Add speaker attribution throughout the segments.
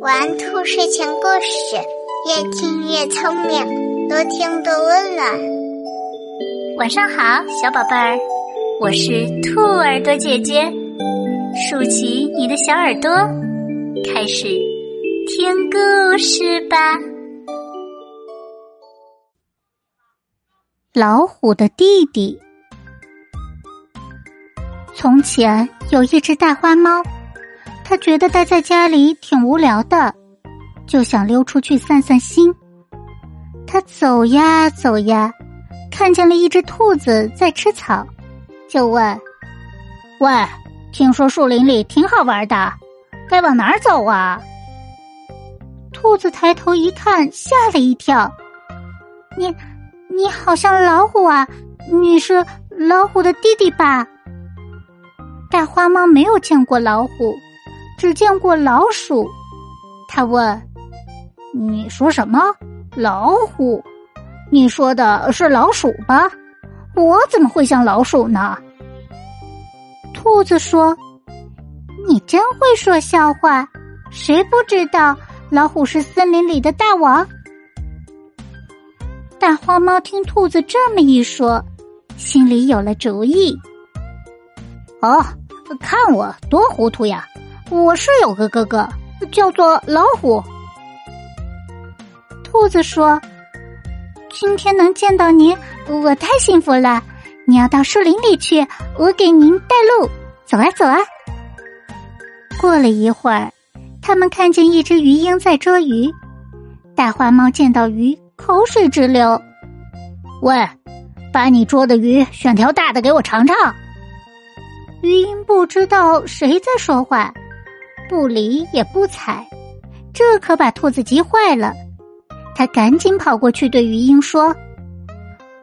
Speaker 1: 玩兔睡前故事，越听越聪明，多听多温暖。
Speaker 2: 晚上好，小宝贝儿，我是兔耳朵姐姐，竖起你的小耳朵，开始听故事吧。老虎的弟弟。从前有一只大花猫。他觉得待在家里挺无聊的，就想溜出去散散心。他走呀走呀，看见了一只兔子在吃草，就问：“喂，听说树林里挺好玩的，该往哪儿走啊？”兔子抬头一看，吓了一跳：“你，你好像老虎啊！你是老虎的弟弟吧？”大花猫没有见过老虎。只见过老鼠，他问：“你说什么？老虎？你说的是老鼠吧？我怎么会像老鼠呢？”兔子说：“你真会说笑话，谁不知道老虎是森林里的大王？”大花猫听兔子这么一说，心里有了主意。哦，看我多糊涂呀！我是有个哥哥，叫做老虎。兔子说：“今天能见到您，我太幸福了。你要到树林里去，我给您带路。走啊，走啊！”过了一会儿，他们看见一只鱼鹰在捉鱼。大花猫见到鱼，口水直流。喂，把你捉的鱼选条大的给我尝尝。鱼鹰不知道谁在说话。不理也不睬，这可把兔子急坏了。他赶紧跑过去对鱼鹰说：“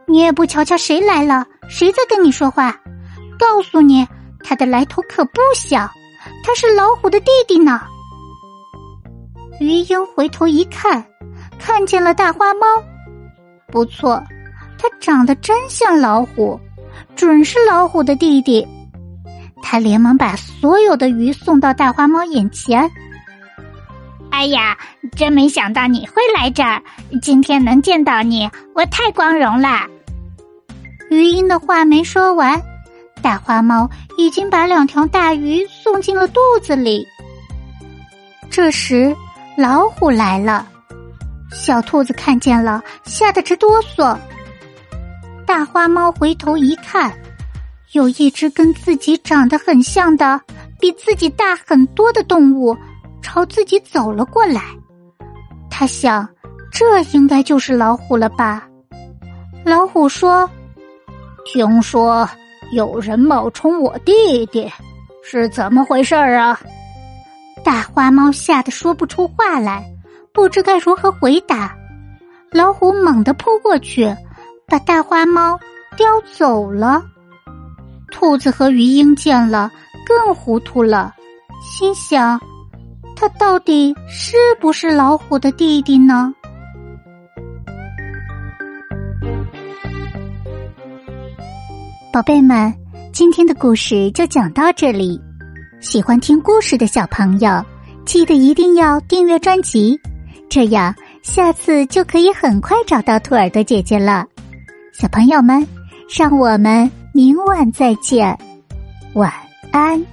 Speaker 2: 你也不瞧瞧谁来了，谁在跟你说话？告诉你，他的来头可不小，他是老虎的弟弟呢。”鱼鹰回头一看，看见了大花猫，不错，它长得真像老虎，准是老虎的弟弟。他连忙把所有的鱼送到大花猫眼前。哎呀，真没想到你会来这儿！今天能见到你，我太光荣了。鱼鹰的话没说完，大花猫已经把两条大鱼送进了肚子里。这时，老虎来了，小兔子看见了，吓得直哆嗦。大花猫回头一看。有一只跟自己长得很像的、比自己大很多的动物，朝自己走了过来。他想，这应该就是老虎了吧？老虎说：“听说有人冒充我弟弟，是怎么回事啊？”大花猫吓得说不出话来，不知该如何回答。老虎猛地扑过去，把大花猫叼走了。兔子和鱼鹰见了，更糊涂了，心想：他到底是不是老虎的弟弟呢？宝贝们，今天的故事就讲到这里。喜欢听故事的小朋友，记得一定要订阅专辑，这样下次就可以很快找到兔耳朵姐姐了。小朋友们，让我们。明晚再见，晚安。